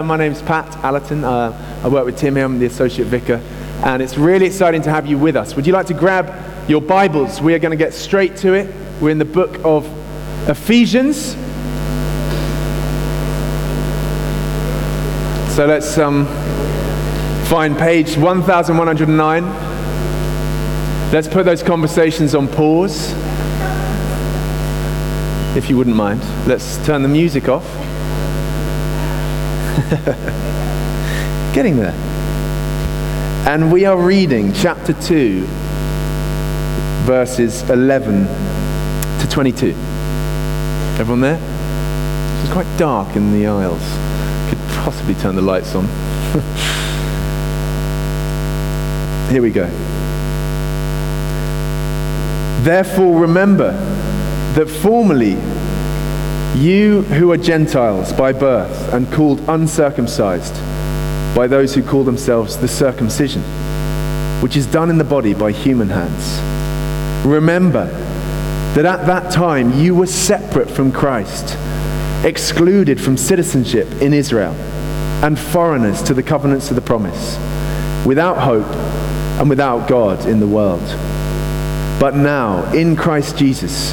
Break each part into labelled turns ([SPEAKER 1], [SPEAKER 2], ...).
[SPEAKER 1] My name's Pat Allerton. Uh, I work with Tim here. I'm the associate vicar. And it's really exciting to have you with us. Would you like to grab your Bibles? We are going to get straight to it. We're in the book of Ephesians. So let's um, find page 1109. Let's put those conversations on pause. If you wouldn't mind. Let's turn the music off. Getting there. And we are reading chapter 2, verses 11 to 22. Everyone there? It's quite dark in the aisles. Could possibly turn the lights on. Here we go. Therefore, remember that formerly you who are Gentiles by birth and called uncircumcised by those who call themselves the circumcision, which is done in the body by human hands. Remember that at that time you were separate from Christ, excluded from citizenship in Israel, and foreigners to the covenants of the promise, without hope and without God in the world. But now, in Christ Jesus,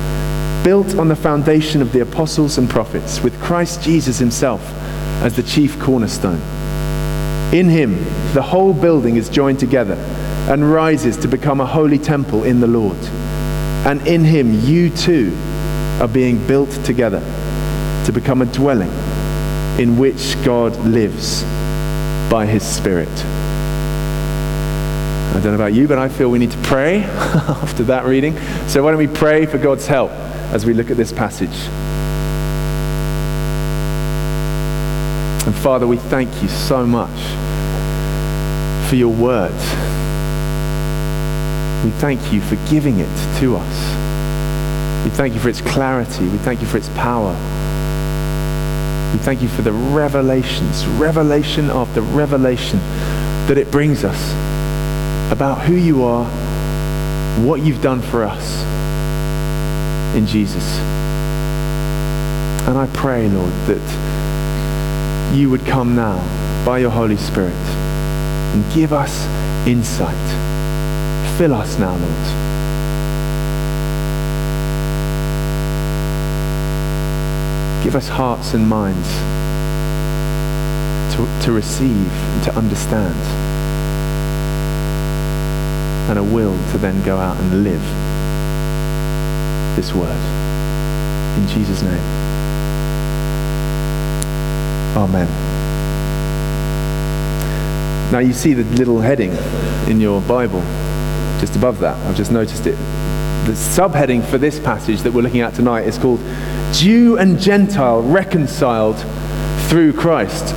[SPEAKER 1] built on the foundation of the apostles and prophets, with Christ Jesus himself as the chief cornerstone. In him, the whole building is joined together and rises to become a holy temple in the Lord. And in him, you too are being built together to become a dwelling in which God lives by his Spirit. I don't know about you, but I feel we need to pray after that reading. So why don't we pray for God's help? As we look at this passage. And Father, we thank you so much for your word. We thank you for giving it to us. We thank you for its clarity. We thank you for its power. We thank you for the revelations, revelation after revelation that it brings us about who you are, what you've done for us, in Jesus. And I pray, Lord, that you would come now by your Holy Spirit and give us insight. Fill us now, Lord. Give us hearts and minds to, to receive and to understand, and a will to then go out and live this word. In Jesus' name. Amen. Now you see the little heading in your Bible just above that. I've just noticed it. The subheading for this passage that we're looking at tonight is called Jew and Gentile reconciled through Christ.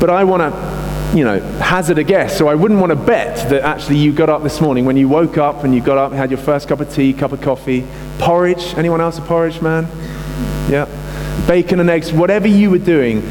[SPEAKER 1] But I want to you know, hazard a guess. So I wouldn't want to bet that actually you got up this morning when you woke up and you got up, had your first cup of tea, cup of coffee, porridge. Anyone else a porridge man? Yeah. Bacon and eggs, whatever you were doing.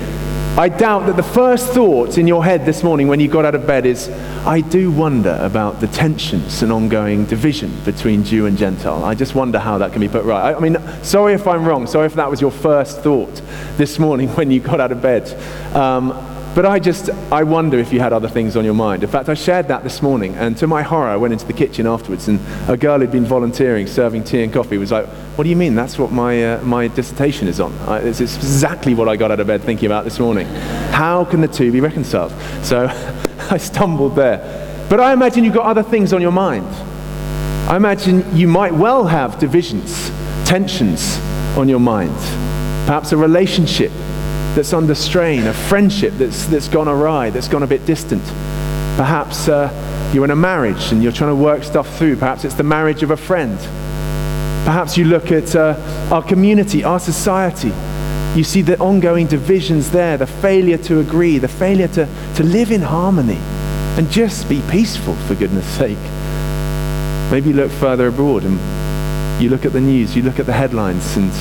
[SPEAKER 1] I doubt that the first thought in your head this morning when you got out of bed is, I do wonder about the tensions and ongoing division between Jew and Gentile. I just wonder how that can be put right. I, I mean, sorry if I'm wrong. Sorry if that was your first thought this morning when you got out of bed. Um, but I just, I wonder if you had other things on your mind. In fact, I shared that this morning, and to my horror, I went into the kitchen afterwards, and a girl who'd been volunteering, serving tea and coffee, was like, What do you mean? That's what my, uh, my dissertation is on. I, it's, it's exactly what I got out of bed thinking about this morning. How can the two be reconciled? So I stumbled there. But I imagine you've got other things on your mind. I imagine you might well have divisions, tensions on your mind. Perhaps a relationship that's under strain, a friendship that's, that's gone awry, that's gone a bit distant. Perhaps uh, you're in a marriage and you're trying to work stuff through. Perhaps it's the marriage of a friend. Perhaps you look at uh, our community, our society. You see the ongoing divisions there, the failure to agree, the failure to, to live in harmony and just be peaceful, for goodness sake. Maybe you look further abroad and you look at the news, you look at the headlines, and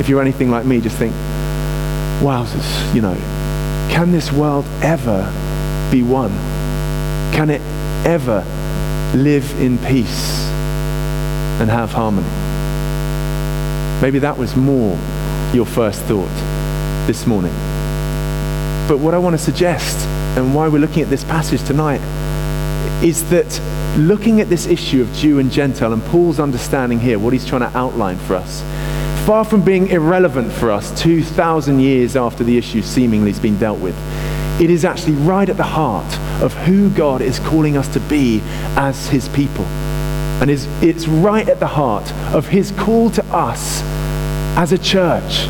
[SPEAKER 1] if you're anything like me, just think, wowzers, you know, can this world ever be one? Can it ever live in peace and have harmony? Maybe that was more your first thought this morning. But what I want to suggest, and why we're looking at this passage tonight, is that looking at this issue of Jew and Gentile and Paul's understanding here, what he's trying to outline for us, far from being irrelevant for us 2,000 years after the issue seemingly has been dealt with, it is actually right at the heart of who God is calling us to be as his people. And it's right at the heart of his call to us as a church,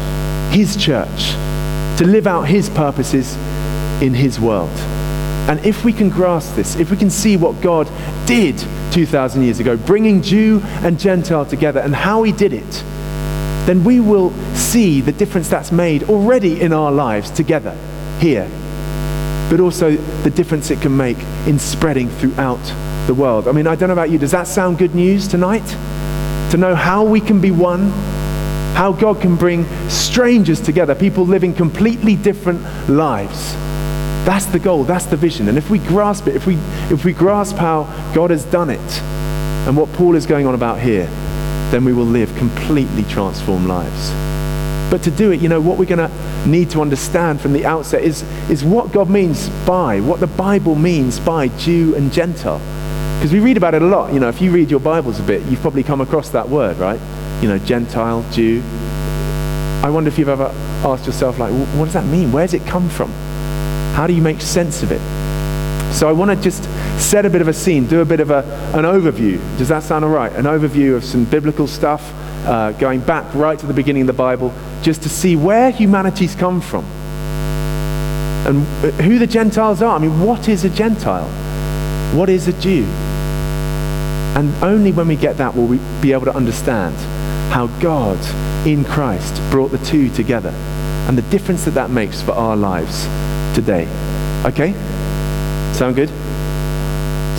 [SPEAKER 1] his church, to live out his purposes in his world. And if we can grasp this, if we can see what God did 2,000 years ago, bringing Jew and Gentile together, and how he did it, then we will see the difference that's made already in our lives together here, but also the difference it can make in spreading throughout the world. I mean, I don't know about you, does that sound good news tonight? To know how we can be one, how God can bring strangers together, people living completely different lives that's the goal, that's the vision. And if we grasp it, if we, if we grasp how God has done it and what Paul is going on about here, then we will live completely transformed lives. But to do it, you know, what we're going to need to understand from the outset is, is what God means by, what the Bible means by Jew and Gentile. Because we read about it a lot. You know, if you read your Bibles a bit, you've probably come across that word, right? You know, Gentile, Jew. I wonder if you've ever asked yourself, like, what does that mean? Where does it come from? How do you make sense of it? So I want to just set a bit of a scene, do a bit of a, an overview. Does that sound all right? An overview of some biblical stuff, uh, going back right to the beginning of the Bible, just to see where humanity's come from and who the Gentiles are. I mean, what is a Gentile? What is a Jew? And only when we get that will we be able to understand how God in Christ brought the two together and the difference that that makes for our lives today. Okay? Sound good?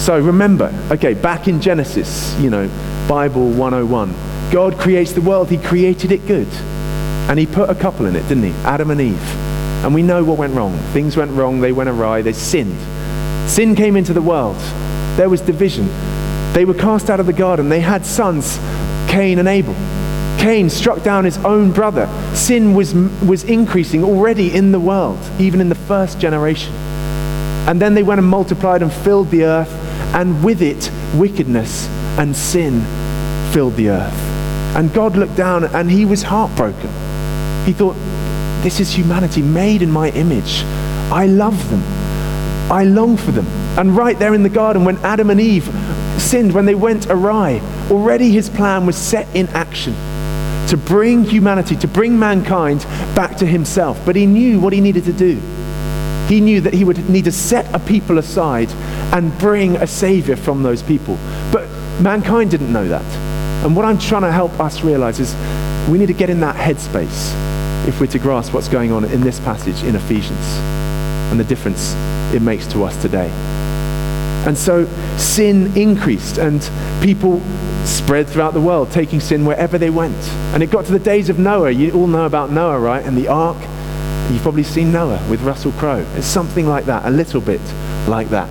[SPEAKER 1] So remember, okay, back in Genesis, you know, Bible 101, God creates the world, He created it good. And He put a couple in it, didn't He? Adam and Eve. And we know what went wrong. Things went wrong, they went awry, they sinned. Sin came into the world. There was division. They were cast out of the garden. They had sons, Cain and Abel. Cain struck down his own brother. Sin was, was increasing already in the world, even in the first generation. And then they went and multiplied and filled the earth, and with it, wickedness and sin filled the earth. And God looked down and he was heartbroken. He thought, This is humanity made in my image. I love them. I long for them. And right there in the garden, when Adam and Eve sinned, when they went awry, already his plan was set in action to bring humanity, to bring mankind back to himself. But he knew what he needed to do. He knew that he would need to set a people aside and bring a savior from those people. But mankind didn't know that. And what I'm trying to help us realize is we need to get in that headspace if we're to grasp what's going on in this passage in Ephesians and the difference it makes to us today. And so sin increased, and people spread throughout the world, taking sin wherever they went. And it got to the days of Noah. You all know about Noah, right? And the ark. You've probably seen Noah with Russell Crowe. It's something like that, a little bit like that.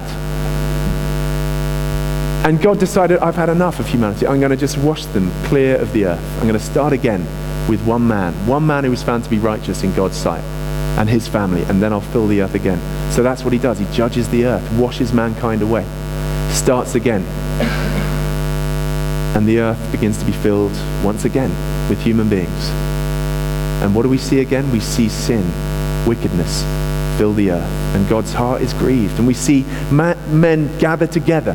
[SPEAKER 1] And God decided, I've had enough of humanity. I'm going to just wash them clear of the earth. I'm going to start again with one man, one man who was found to be righteous in God's sight. and his family, and then I'll fill the earth again. So that's what he does. He judges the earth, washes mankind away, starts again. And the earth begins to be filled once again with human beings. And what do we see again? We see sin, wickedness fill the earth, and God's heart is grieved. And we see men gather together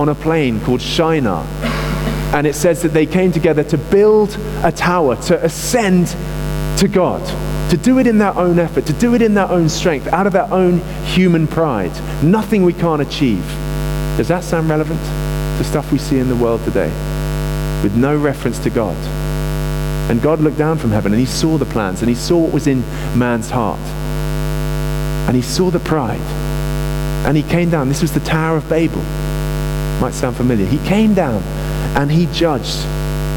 [SPEAKER 1] on a plain called Shinar. And it says that they came together to build a tower, to ascend to God to do it in their own effort, to do it in their own strength, out of their own human pride. Nothing we can't achieve. Does that sound relevant to stuff we see in the world today? With no reference to God. And God looked down from heaven and he saw the plans and he saw what was in man's heart. And he saw the pride. And he came down. This was the Tower of Babel. Might sound familiar. He came down and he judged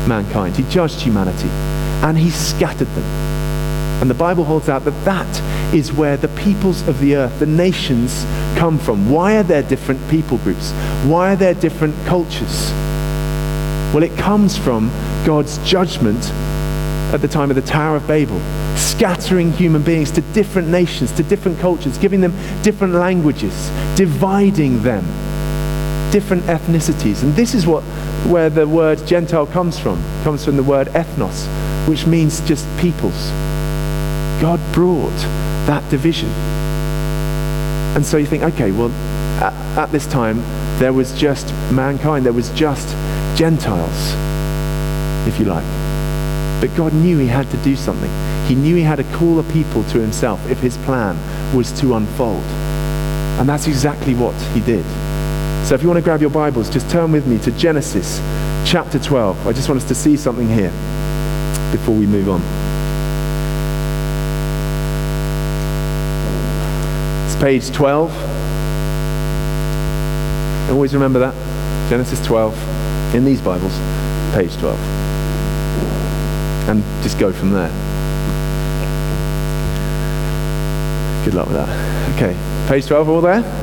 [SPEAKER 1] mankind. He judged humanity. And he scattered them. And the Bible holds out that that is where the peoples of the earth, the nations, come from. Why are there different people groups? Why are there different cultures? Well, it comes from God's judgment at the time of the Tower of Babel, scattering human beings to different nations, to different cultures, giving them different languages, dividing them, different ethnicities. And this is what where the word Gentile comes from. It comes from the word ethnos, which means just peoples. God brought that division. And so you think, okay, well, at, at this time, there was just mankind, there was just Gentiles, if you like. But God knew he had to do something. He knew he had to call a people to himself if his plan was to unfold. And that's exactly what he did. So if you want to grab your Bibles, just turn with me to Genesis chapter 12. I just want us to see something here before we move on. It's page 12. Always remember that. Genesis 12 in these Bibles, page 12. And just go from there. Good luck with that. Okay, page 12, all there?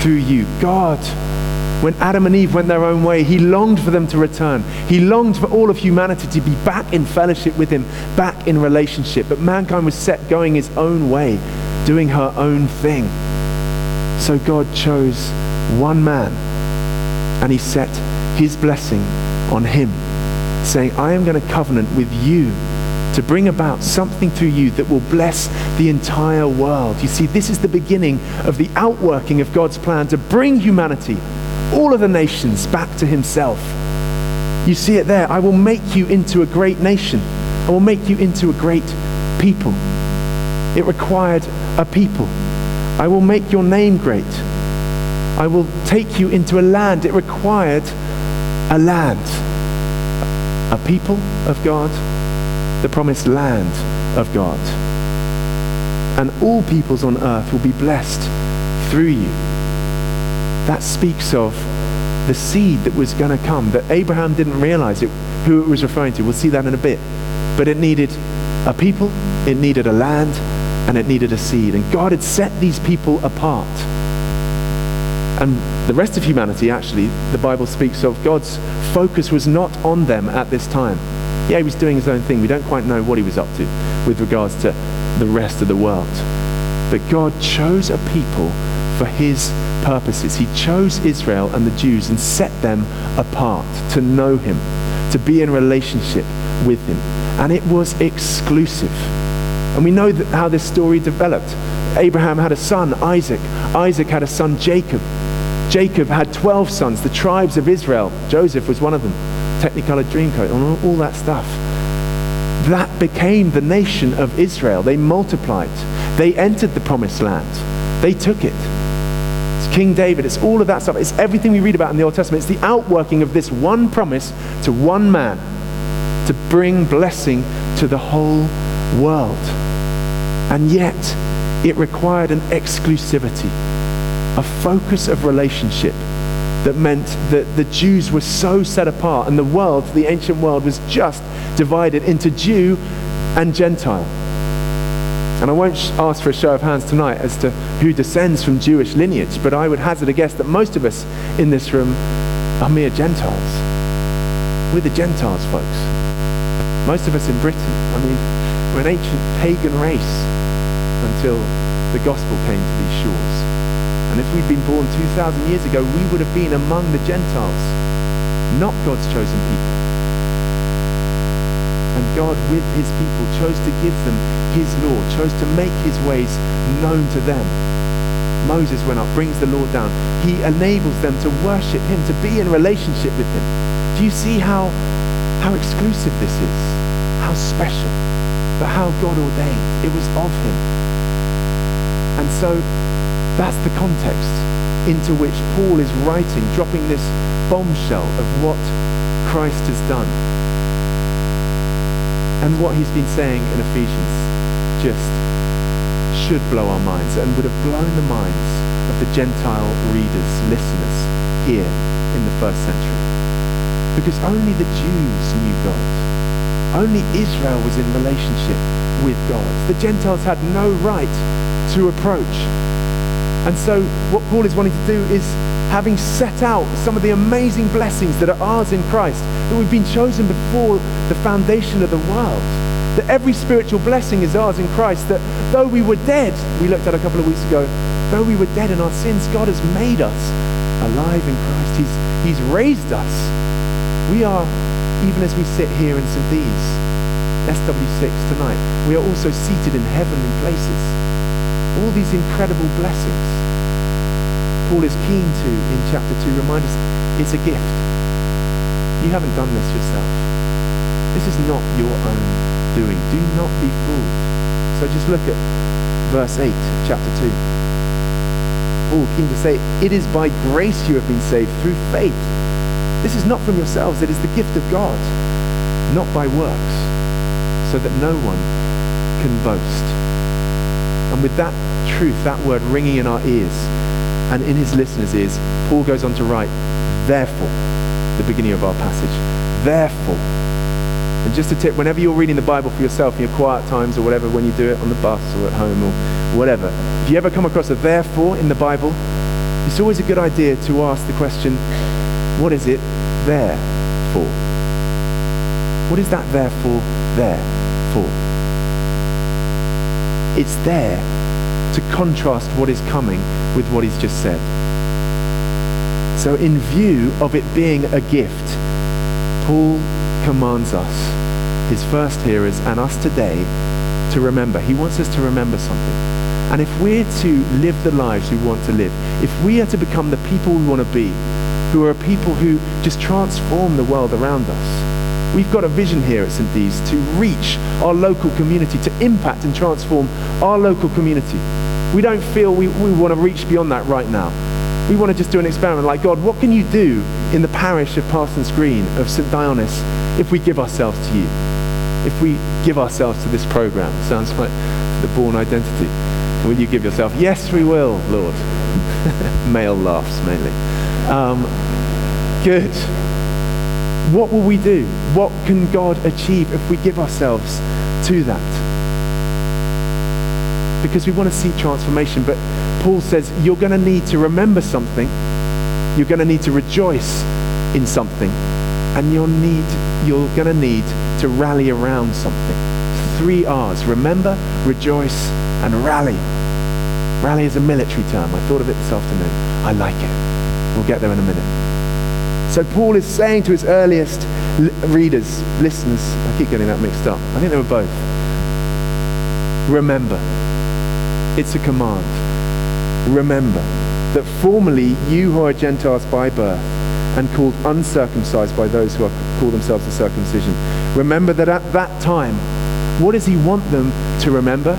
[SPEAKER 1] through you. God, when Adam and Eve went their own way, he longed for them to return. He longed for all of humanity to be back in fellowship with him, back in relationship. But mankind was set going his own way doing her own thing. So God chose one man and he set his blessing on him, saying, I am going to covenant with you to bring about something through you that will bless the entire world. You see, this is the beginning of the outworking of God's plan to bring humanity, all of the nations, back to himself. You see it there. I will make you into a great nation. I will make you into a great people. It required a people. I will make your name great. I will take you into a land. It required a land. A people of God, the promised land of God. And all peoples on earth will be blessed through you. That speaks of the seed that was going to come, that Abraham didn't realize it, who it was referring to. We'll see that in a bit. But it needed a people, it needed a land, and it needed a seed. And God had set these people apart. And the rest of humanity, actually, the Bible speaks of God's focus was not on them at this time. Yeah, he was doing his own thing. We don't quite know what he was up to with regards to the rest of the world. But God chose a people for his purposes. He chose Israel and the Jews and set them apart to know him, to be in relationship with him. And it was exclusive. And we know how this story developed. Abraham had a son, Isaac. Isaac had a son, Jacob. Jacob had 12 sons, the tribes of Israel. Joseph was one of them. Technicolor Dreamcoat, and all that stuff. That became the nation of Israel. They multiplied. They entered the promised land. They took it. It's King David. It's all of that stuff. It's everything we read about in the Old Testament. It's the outworking of this one promise to one man to bring blessing to the whole world. And yet, it required an exclusivity, a focus of relationship that meant that the Jews were so set apart and the world, the ancient world, was just divided into Jew and Gentile. And I won't ask for a show of hands tonight as to who descends from Jewish lineage, but I would hazard a guess that most of us in this room are mere Gentiles. We're the Gentiles, folks. Most of us in Britain, I mean, we're an ancient pagan race until the gospel came to these shores. And if we'd been born 2,000 years ago, we would have been among the Gentiles, not God's chosen people. And God, with his people, chose to give them his law, chose to make his ways known to them. Moses went up, brings the law down. He enables them to worship him, to be in relationship with him. Do you see how, how exclusive this is? How special, but how God ordained. It was of him. And so that's the context into which Paul is writing, dropping this bombshell of what Christ has done and what he's been saying in Ephesians just should blow our minds and would have blown the minds of the Gentile readers, listeners here in the first century. Because only the Jews knew God. Only Israel was in relationship with God. The Gentiles had no right to approach. And so what Paul is wanting to do is having set out some of the amazing blessings that are ours in Christ, that we've been chosen before the foundation of the world, that every spiritual blessing is ours in Christ, that though we were dead, we looked at a couple of weeks ago, though we were dead in our sins, God has made us alive in Christ. He's, he's raised us. We are, even as we sit here in St. Dee's, SW6 tonight, we are also seated in heavenly places. All these incredible blessings. Paul is keen to, in chapter 2, remind us it's a gift. You haven't done this yourself. This is not your own doing. Do not be fooled. So just look at verse 8, chapter 2. Paul keen to say, It is by grace you have been saved through faith. This is not from yourselves, it is the gift of God, not by works, so that no one can boast. And with that truth, that word ringing in our ears, and in his listeners' ears, Paul goes on to write, therefore, the beginning of our passage. Therefore. And just a tip, whenever you're reading the Bible for yourself in your quiet times or whatever, when you do it on the bus or at home or whatever, if you ever come across a therefore in the Bible, it's always a good idea to ask the question, what is it there for? What is that therefore there for? It's there to contrast what is coming with what he's just said. So, in view of it being a gift, Paul commands us, his first hearers, and us today, to remember. He wants us to remember something. And if we're to live the lives we want to live, if we are to become the people we want to be, who are people who just transform the world around us, we've got a vision here at St. Dee's to reach our local community, to impact and transform our local community. We don't feel we, we want to reach beyond that right now. We want to just do an experiment like, God, what can you do in the parish of Parsons Green, of St. Dionis, if we give ourselves to you? If we give ourselves to this program? Sounds like the Bourne Identity. Will you give yourself? Yes, we will, Lord. Male laughs mainly. Um, good. What will we do? What can God achieve if we give ourselves to that? Because we want to see transformation, but Paul says you're going to need to remember something, you're going to need to rejoice in something, and you'll need, you're going to need to rally around something. Three R's remember, rejoice, and rally. Rally is a military term. I thought of it this afternoon. I like it. We'll get there in a minute. So Paul is saying to his earliest readers, listeners, I keep getting that mixed up. I think they were both. Remember. It's a command. Remember that formerly you who are Gentiles by birth and called uncircumcised by those who are, call themselves the circumcision. Remember that at that time, what does he want them to remember?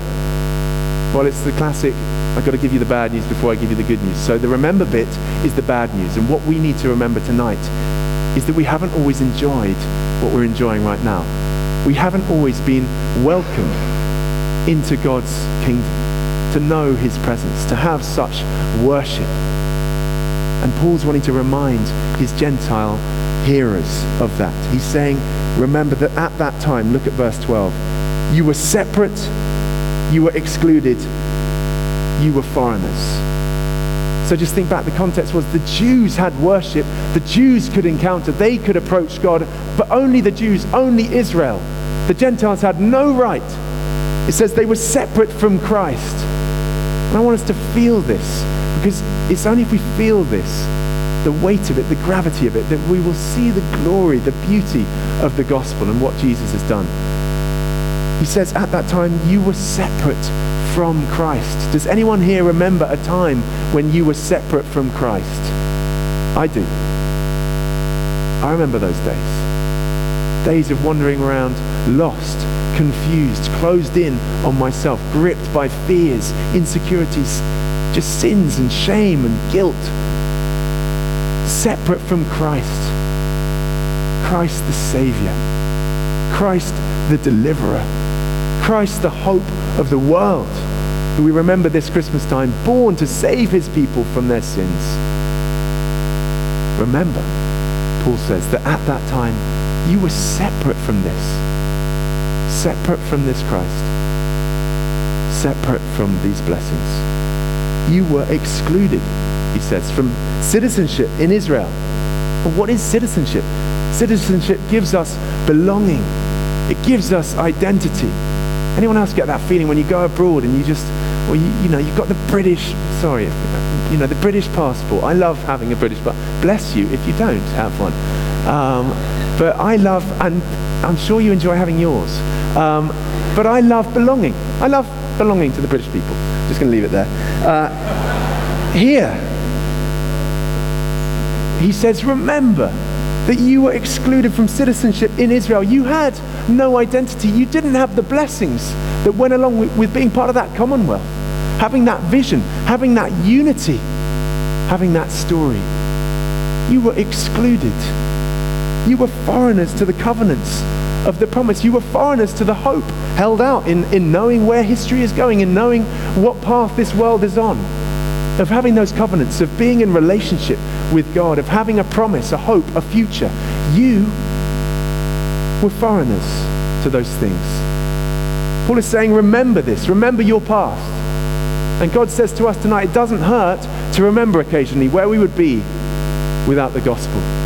[SPEAKER 1] Well, it's the classic I've got to give you the bad news before I give you the good news. So the remember bit is the bad news. And what we need to remember tonight is that we haven't always enjoyed what we're enjoying right now. We haven't always been welcome into God's kingdom, to know his presence, to have such worship. And Paul's wanting to remind his Gentile hearers of that. He's saying, remember that at that time, look at verse 12, you were separate, you were excluded, you were foreigners. So just think back, the context was the Jews had worship, the Jews could encounter, they could approach God, but only the Jews, only Israel. The Gentiles had no right. It says they were separate from Christ. And I want us to feel this because it's only if we feel this, the weight of it, the gravity of it, that we will see the glory, the beauty of the gospel and what Jesus has done. He says, At that time, you were separate from Christ. Does anyone here remember a time when you were separate from Christ? I do. I remember those days. Days of wandering around, lost, confused, closed in on myself, gripped by fears, insecurities, just sins and shame and guilt. Separate from Christ. Christ the Savior. Christ the Deliverer. Christ the hope of the world, who we remember this Christmas time, born to save his people from their sins. Remember, Paul says, that at that time you were separate from this, separate from this Christ, separate from these blessings. You were excluded, he says, from citizenship in Israel. But what is citizenship? Citizenship gives us belonging. It gives us identity. Anyone else get that feeling when you go abroad and you just, or you, you know, you've got the British, sorry, you know, the British passport. I love having a British passport. Bless you if you don't have one. Um, but I love, and I'm sure you enjoy having yours. Um, but I love belonging. I love belonging to the British people. Just going to leave it there. Uh, here, he says, remember that you were excluded from citizenship in Israel. You had no identity. You didn't have the blessings that went along with, with being part of that commonwealth, having that vision, having that unity, having that story. You were excluded. You were foreigners to the covenants of the promise. You were foreigners to the hope held out in, in knowing where history is going, in knowing what path this world is on, of having those covenants, of being in relationship with God, of having a promise, a hope, a future. You were foreigners to those things. Paul is saying, remember this, remember your past. And God says to us tonight, it doesn't hurt to remember occasionally where we would be without the gospel.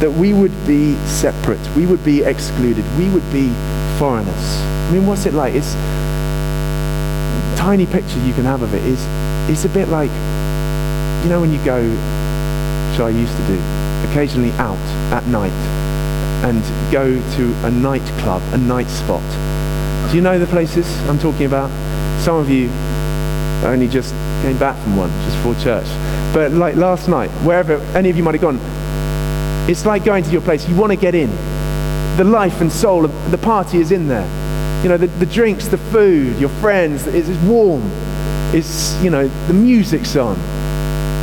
[SPEAKER 1] That we would be separate, we would be excluded, we would be foreigners. I mean, what's it like? It's tiny picture you can have of it is it's a bit like you know when you go which I used to do occasionally out at night and go to a nightclub, a night spot. Do you know the places I'm talking about? Some of you only just came back from one just before church. But like last night, wherever any of you might have gone, it's like going to your place. You want to get in. The life and soul of the party is in there. You know, the, the drinks, the food, your friends, it's, it's warm. It's, you know, the music's on.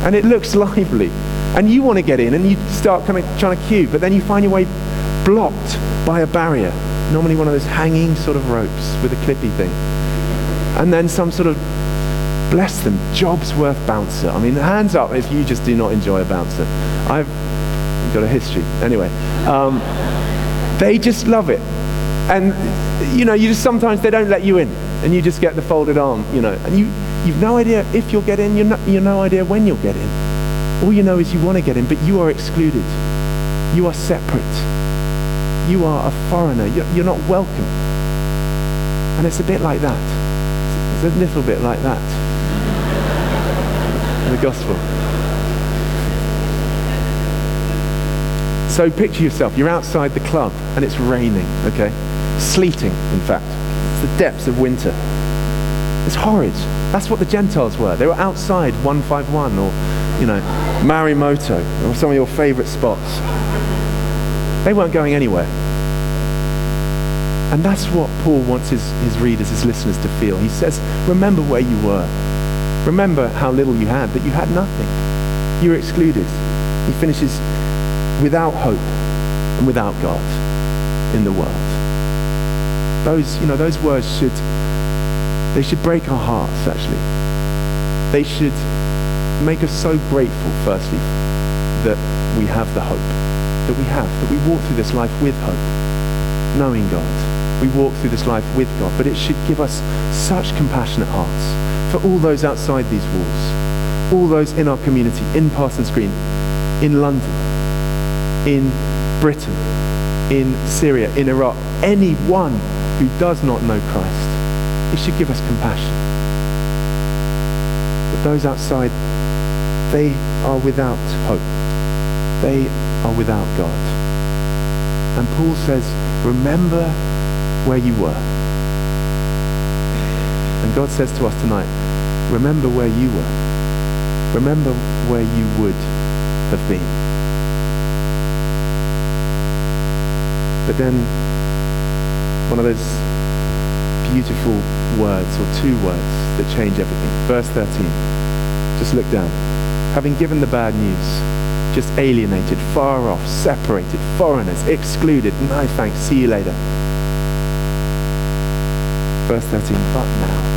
[SPEAKER 1] And it looks lively. And you want to get in and you start kind of trying to queue, but then you find your way blocked by a barrier. Normally one of those hanging sort of ropes with a clippy thing. And then some sort of, bless them, jobs worth bouncer. I mean, hands up if you just do not enjoy a bouncer. I've got a history. Anyway, um, they just love it. And, you know, you just sometimes they don't let you in. And you just get the folded arm, you know. And you, you've no idea if you'll get in. You've no, you've no idea when you'll get in. All you know is you want to get in, but you are excluded. You are separate. You are a foreigner. You're, you're not welcome. And it's a bit like that. It's a little bit like that. The gospel. So picture yourself, you're outside the club and it's raining, okay? Sleeting, in fact. It's the depths of winter. It's horrid. That's what the Gentiles were. They were outside 151 or, you know, Marimoto or some of your favorite spots. They weren't going anywhere. And that's what Paul wants his, his readers, his listeners to feel. He says, remember where you were. Remember how little you had, that you had nothing. You were excluded. He finishes without hope and without God in the world. Those, you know, those words should They should break our hearts, actually. They should make us so grateful, firstly, that we have the hope, that we have, that we walk through this life with hope, knowing God. We walk through this life with God, but it should give us such compassionate hearts for all those outside these walls, all those in our community, in Parsons Green, in London, in Britain, in Syria, in Iraq, anyone who does not know Christ. It should give us compassion. But those outside, they are without hope. They are without God. And Paul says, remember where you were. And God says to us tonight, remember where you were. Remember where you would have been. But then, one of those beautiful words, or two words, that change everything. Verse 13. Just look down. Having given the bad news, just alienated, far off, separated, foreigners, excluded, no thanks, see you later. Verse 13, but now.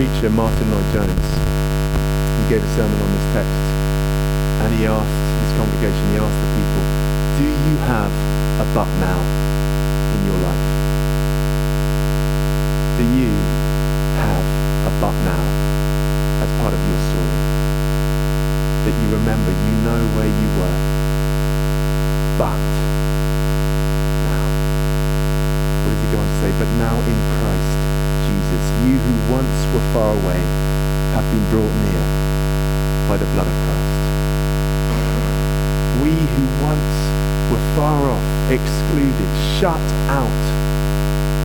[SPEAKER 1] Preacher Martyn Lloyd-Jones, he gave a sermon on this text, and he asked his congregation, he asked the people, do you have a but now in your life? Do you have a but now as part of your story? That you remember, you know where you were, but now. What does he go on to say? But now in Christ who once were far away have been brought near by the blood of Christ. We who once were far off, excluded, shut out,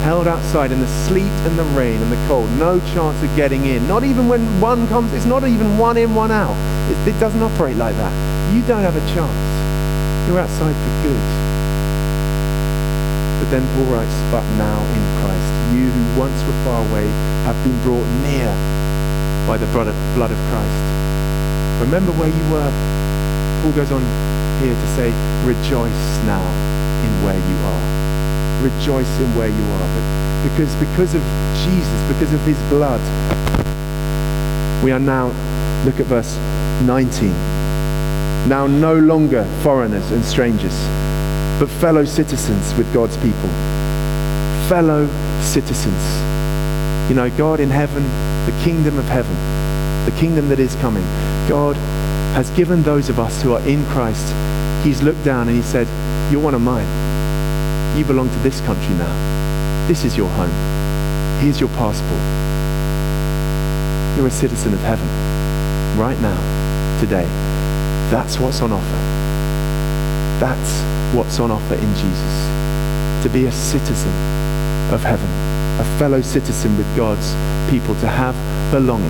[SPEAKER 1] held outside in the sleet and the rain and the cold, no chance of getting in. Not even when one comes, it's not even one in, one out. It, it doesn't operate like that. You don't have a chance. You're outside for good. But then Paul writes, But now in Christ, you who once were far away have been brought near by the blood of, Christ. Remember where you were. Paul goes on here to say, Rejoice now in where you are. Rejoice in where you are. But because, because of Jesus, because of his blood, we are now, look at verse 19. Now no longer foreigners and strangers but fellow citizens with God's people. Fellow citizens. You know, God in heaven, the kingdom of heaven, the kingdom that is coming, God has given those of us who are in Christ, He's looked down and He said, You're one of mine. You belong to this country now. This is your home. Here's your passport. You're a citizen of heaven right now, today. That's what's on offer. That's what's on offer in Jesus. To be a citizen of heaven, a fellow citizen with God's people, to have belonging,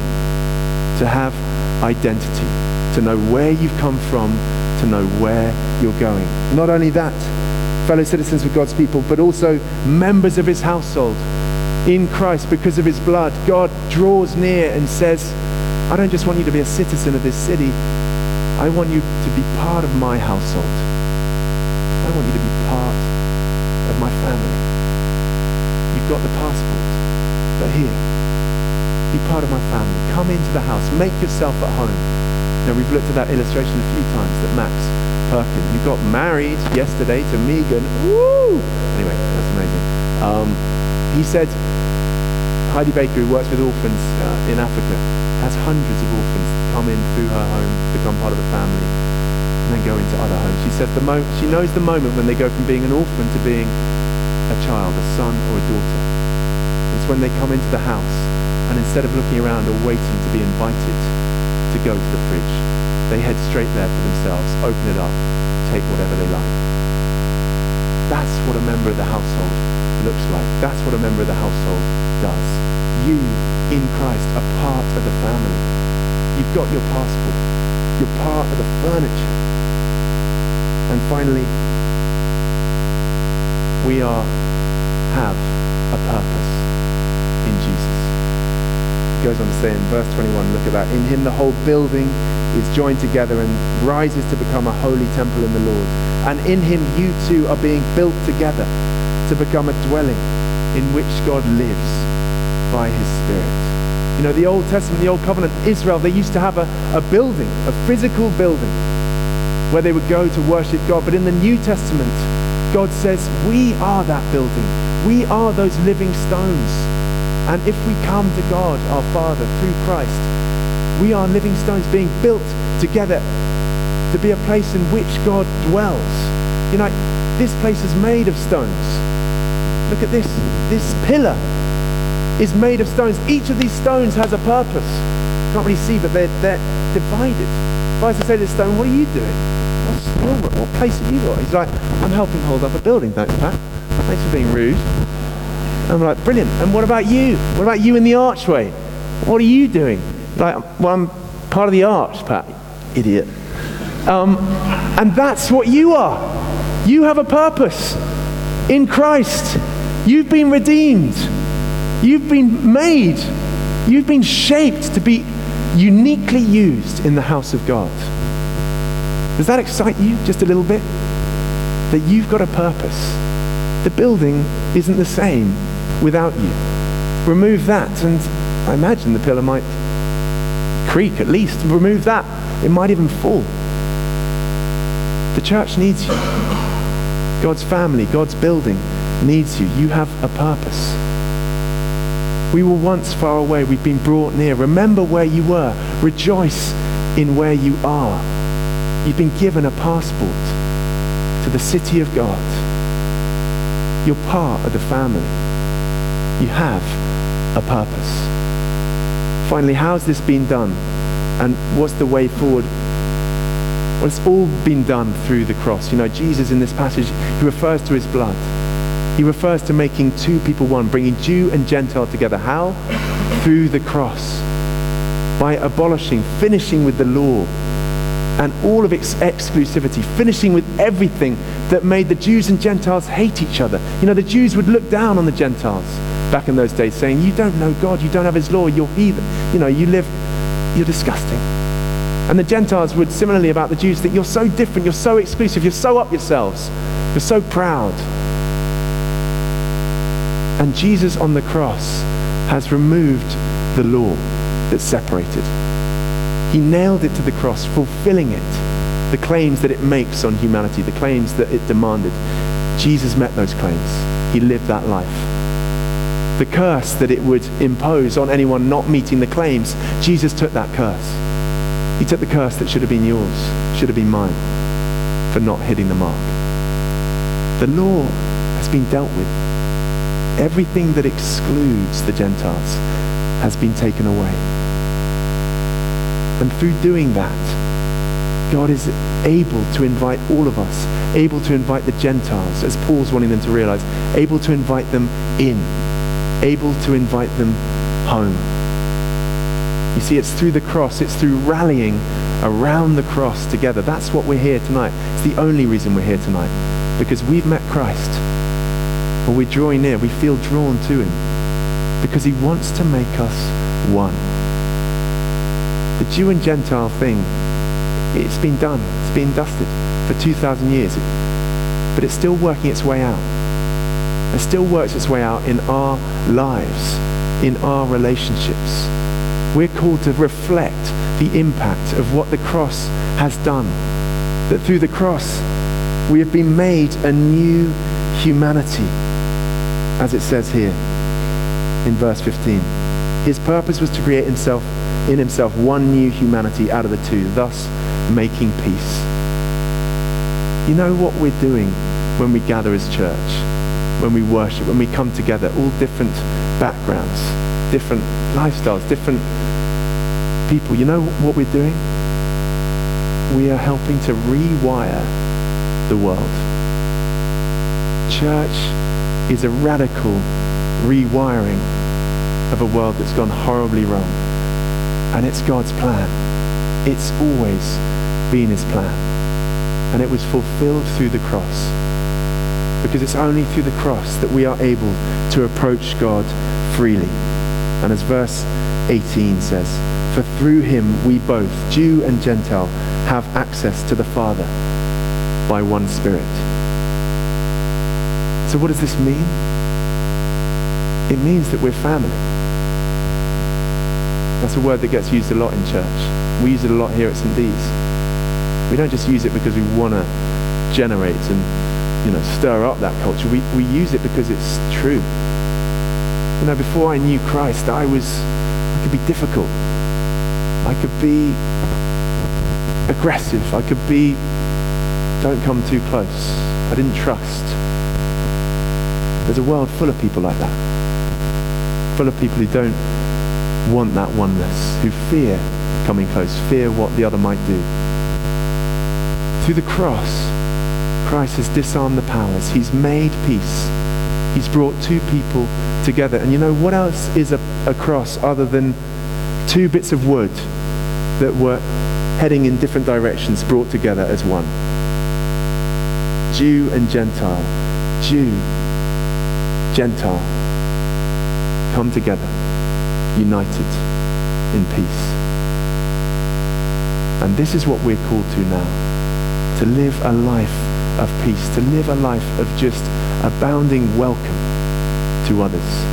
[SPEAKER 1] to have identity, to know where you've come from, to know where you're going. Not only that, fellow citizens with God's people, but also members of his household in Christ because of his blood. God draws near and says, I don't just want you to be a citizen of this city, I want you to be part of my household. I want you to be part of my family. You've got the passport, but here, be part of my family. Come into the house. Make yourself at home. Now, we've looked at that illustration a few times that Max Perkin, who got married yesterday to Megan. Woo! Anyway, that's amazing. Um, he said, Heidi Baker, who works with orphans uh, in Africa, has hundreds of orphans come in through her home, become part of the family, and then go into other homes. She says the mo- she knows the moment when they go from being an orphan to being a child, a son or a daughter. It's when they come into the house, and instead of looking around or waiting to be invited to go to the fridge, they head straight there for themselves, open it up, take whatever they like. That's what a member of the household looks like. That's what a member of the household does. You, in Christ, are part of the family. You've got your passport. You're part of the furniture. And finally, we are have a purpose in Jesus. He goes on to say in verse 21, look at that. In him the whole building is joined together and rises to become a holy temple in the Lord. And in him you too are being built together to become a dwelling in which God lives by his Spirit. You know, the Old Testament, the Old Covenant, Israel, they used to have a, a building, a physical building, where they would go to worship God. But in the New Testament, God says, We are that building. We are those living stones. And if we come to God, our Father, through Christ, we are living stones being built together to be a place in which God dwells. You know, this place is made of stones. Look at this. This pillar is made of stones. Each of these stones has a purpose. Can't really see, but they're, they're divided. If I was to say this stone, what are you doing? What place have you got? He's like, I'm helping hold up a building, thanks, Pat. Thanks for being rude. I'm like, brilliant. And what about you? What about you in the archway? What are you doing? Like, well, I'm part of the arch, Pat. Idiot. Um, and that's what you are. You have a purpose in Christ. You've been redeemed. You've been made. You've been shaped to be uniquely used in the house of God. Does that excite you just a little bit? That you've got a purpose. The building isn't the same without you. Remove that, and I imagine the pillar might creak at least. Remove that, it might even fall. The church needs you. God's family, God's building needs you. You have a purpose. We were once far away, we've been brought near. Remember where you were. Rejoice in where you are. You've been given a passport to the city of God. You're part of the family. You have a purpose. Finally, how's this been done? And what's the way forward? Well, it's all been done through the cross. You know, Jesus in this passage, he refers to his blood. He refers to making two people one, bringing Jew and Gentile together. How? Through the cross. By abolishing, finishing with the law and all of its exclusivity, finishing with everything that made the Jews and Gentiles hate each other. You know, the Jews would look down on the Gentiles back in those days, saying, You don't know God, you don't have His law, you're heathen. You know, you live, you're disgusting. And the Gentiles would similarly about the Jews think, You're so different, you're so exclusive, you're so up yourselves, you're so proud. And Jesus on the cross has removed the law that separated. He nailed it to the cross, fulfilling it, the claims that it makes on humanity, the claims that it demanded. Jesus met those claims. He lived that life. The curse that it would impose on anyone not meeting the claims, Jesus took that curse. He took the curse that should have been yours, should have been mine, for not hitting the mark. The law has been dealt with. Everything that excludes the Gentiles has been taken away. And through doing that, God is able to invite all of us, able to invite the Gentiles, as Paul's wanting them to realize, able to invite them in, able to invite them home. You see, it's through the cross, it's through rallying around the cross together. That's what we're here tonight. It's the only reason we're here tonight, because we've met Christ. When we draw near, we feel drawn to him, because he wants to make us one. The Jew and Gentile thing, it's been done, it's been dusted for 2,000 years, but it's still working its way out. It still works its way out in our lives, in our relationships. We're called to reflect the impact of what the cross has done. That through the cross, we have been made a new humanity, as it says here in verse 15. His purpose was to create himself in himself one new humanity out of the two, thus making peace. You know what we're doing when we gather as church, when we worship, when we come together, all different backgrounds, different lifestyles, different people. You know what we're doing? We are helping to rewire the world. Church is a radical rewiring of a world that's gone horribly wrong. And it's God's plan. It's always been his plan. And it was fulfilled through the cross. Because it's only through the cross that we are able to approach God freely. And as verse 18 says, For through him we both, Jew and Gentile, have access to the Father by one Spirit. So, what does this mean? It means that we're family. That's a word that gets used a lot in church. We use it a lot here at St. Dee's. We don't just use it because we want to generate and you know stir up that culture. We, we use it because it's true. You know, before I knew Christ, I was I could be difficult. I could be aggressive. I could be don't come too close. I didn't trust. There's a world full of people like that. Full of people who don't want that oneness, who fear coming close, fear what the other might do. Through the cross, Christ has disarmed the powers. He's made peace. He's brought two people together. And you know, what else is a, a cross other than two bits of wood that were heading in different directions brought together as one? Jew and Gentile. Jew, Gentile. Come together, united in peace. And this is what we're called to now to live a life of peace, to live a life of just abounding welcome to others.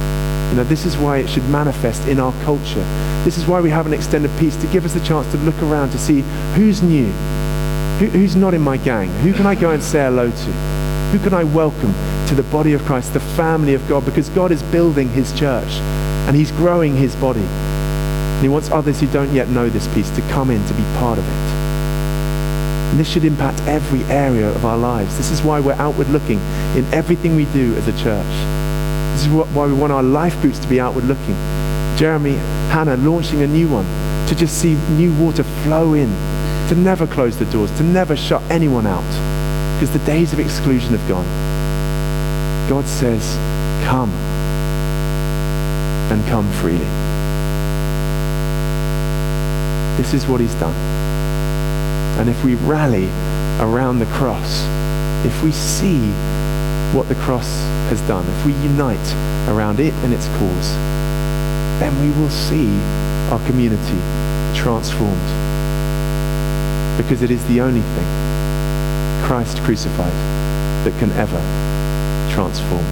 [SPEAKER 1] You know, this is why it should manifest in our culture. This is why we have an extended peace to give us the chance to look around to see who's new, who, who's not in my gang, who can I go and say hello to, who can I welcome to the body of Christ, the family of God, because God is building his church and he's growing his body. And he wants others who don't yet know this peace to come in to be part of it. And this should impact every area of our lives. This is why we're outward looking in everything we do as a church. This is why we want our life groups to be outward looking. Jeremy, Hannah launching a new one to just see new water flow in, to never close the doors, to never shut anyone out. Because the days of exclusion have gone. God says, come and come freely. This is what he's done. And if we rally around the cross, if we see what the cross has done, if we unite around it and its cause, then we will see our community transformed. Because it is the only thing, Christ crucified, that can ever transform.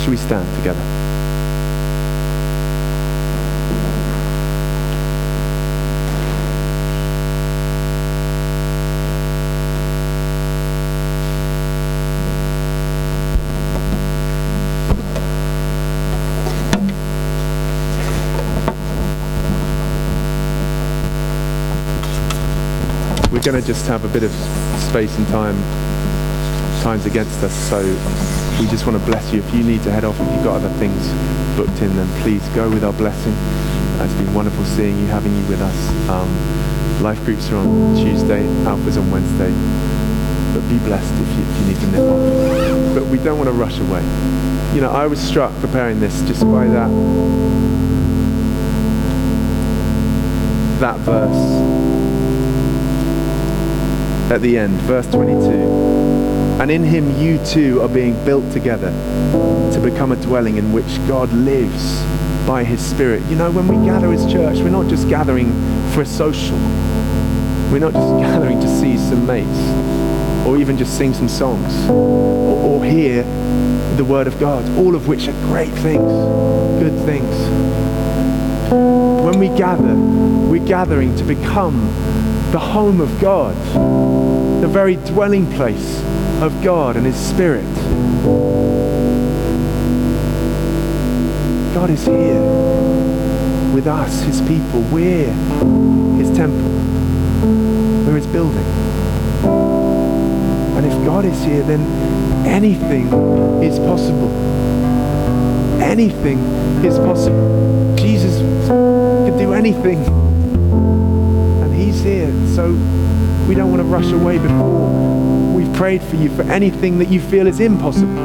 [SPEAKER 1] Should we stand together? Going to just have a bit of space and time. Time's against us, so we just want to bless you. If you need to head off, if you've got other things booked in, then please go with our blessing. It's been wonderful seeing you, having you with us. Um, life groups are on Tuesday, Alpha's on Wednesday. But be blessed if you, if you need to nip off. But we don't want to rush away. You know, I was struck preparing this just by that that verse at the end, verse 22. And in him you too are being built together to become a dwelling in which God lives by his Spirit. You know, when we gather as church, we're not just gathering for a social. We're not just gathering to see some mates or even just sing some songs or, or hear the word of God, all of which are great things, good things. When we gather, we're gathering to become the home of God, the very dwelling place of God and His Spirit. God is here with us, His people. We're His temple. We're His building. And if God is here, then anything is possible. Anything is possible. Jesus can do anything. So we don't want to rush away before we've prayed for you for anything that you feel is impossible.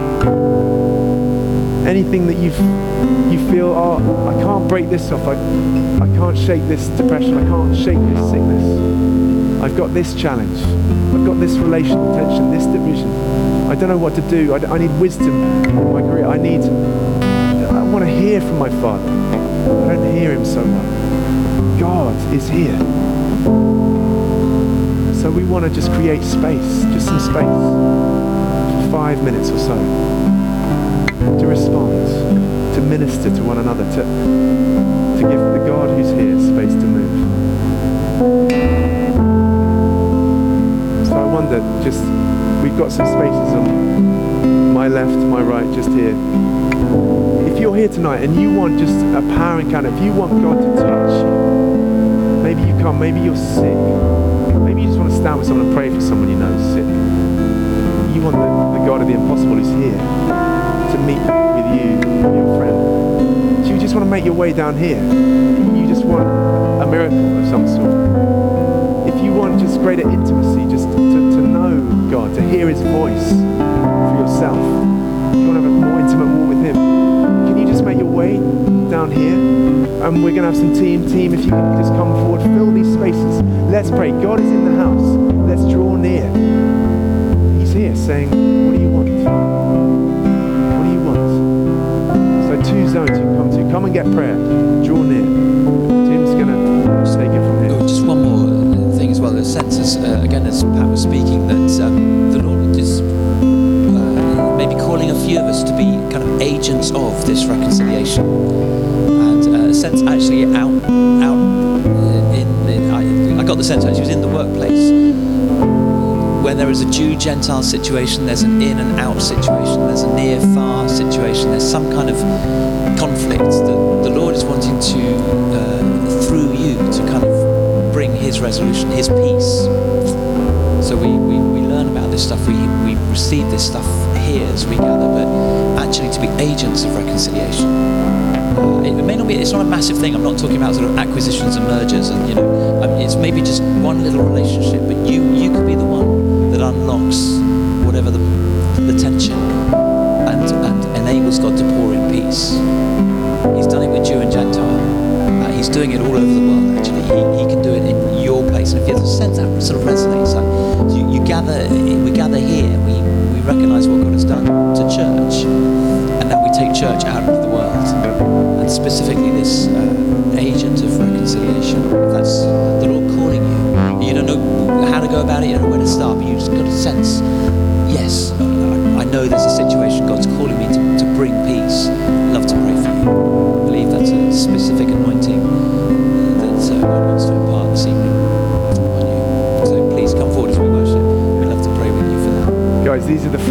[SPEAKER 1] Anything that you you feel, oh, I can't break this off. I, I can't shake this depression. I can't shake this sickness. I've got this challenge. I've got this relational tension, this division. I don't know what to do. I, I need wisdom in my career. I need, I want to hear from my Father. I don't hear him so much. God is here. So we want to just create space, just some space, for five minutes or so, to respond, to minister to one another, to, to give the God who's here space to move. So I wonder, just, we've got some spaces on my left, my right, just here. If you're here tonight and you want just a power encounter, if you want God to touch you, maybe you come, maybe you're sick, maybe you just want to stand with someone and pray for someone you know is sick. You want the, the God of the impossible who's here to meet with you, and your friend. Do you just want to make your way down here? You just want a miracle of some sort. If you want just greater intimacy, just to, to know God, to hear his voice for yourself, you want to have a way down here? And we're going to have some team. Team, if you can just come forward, fill these spaces. Let's pray. God is in the house. Let's draw near. He's here saying, What do you want? What do you want? So, two zones you can come to. Come and get prayer. Draw near. Tim's going to take it from here.
[SPEAKER 2] Oh, just one more thing as well. The sense, as, uh, again, as Pat was speaking, that um, the Lord is maybe calling a few of us to be kind of agents of this reconciliation, and uh, sense actually out, out uh, in. in I, I got the sense actually was in the workplace where there is a Jew Gentile situation, there's an in and out situation, there's a near far situation, there's some kind of conflict that the Lord is wanting to, uh, through you, to kind of bring His resolution, His peace. So we, we, we learn about this stuff, we, we receive this stuff here as we gather, but actually to be agents of reconciliation. It may not be, it's not a massive thing. I'm not talking about sort of acquisitions and mergers and, you know, um, it's maybe just one little relationship, but you, you could be the one that unlocks whatever the, the tension and, and enables God to pour in peace. He's done it with Jew and Gentile. Uh, he's doing it all over the world, actually. He, he can do it in your place. And if there's a sense that sort of resonates, like you, you gather, we gather here, we, recognize what God has done to church and that we take church out of the world. And specifically, this uh, agent of reconciliation—that's the Lord calling you, you don't know how to go about it, you don't know where to start, but you just got a sense yes, I know there's a situation, God's calling me to, to bring peace. Love to pray for you. I believe that's a specific anointing that uh, God wants to impart this evening.
[SPEAKER 1] because these are the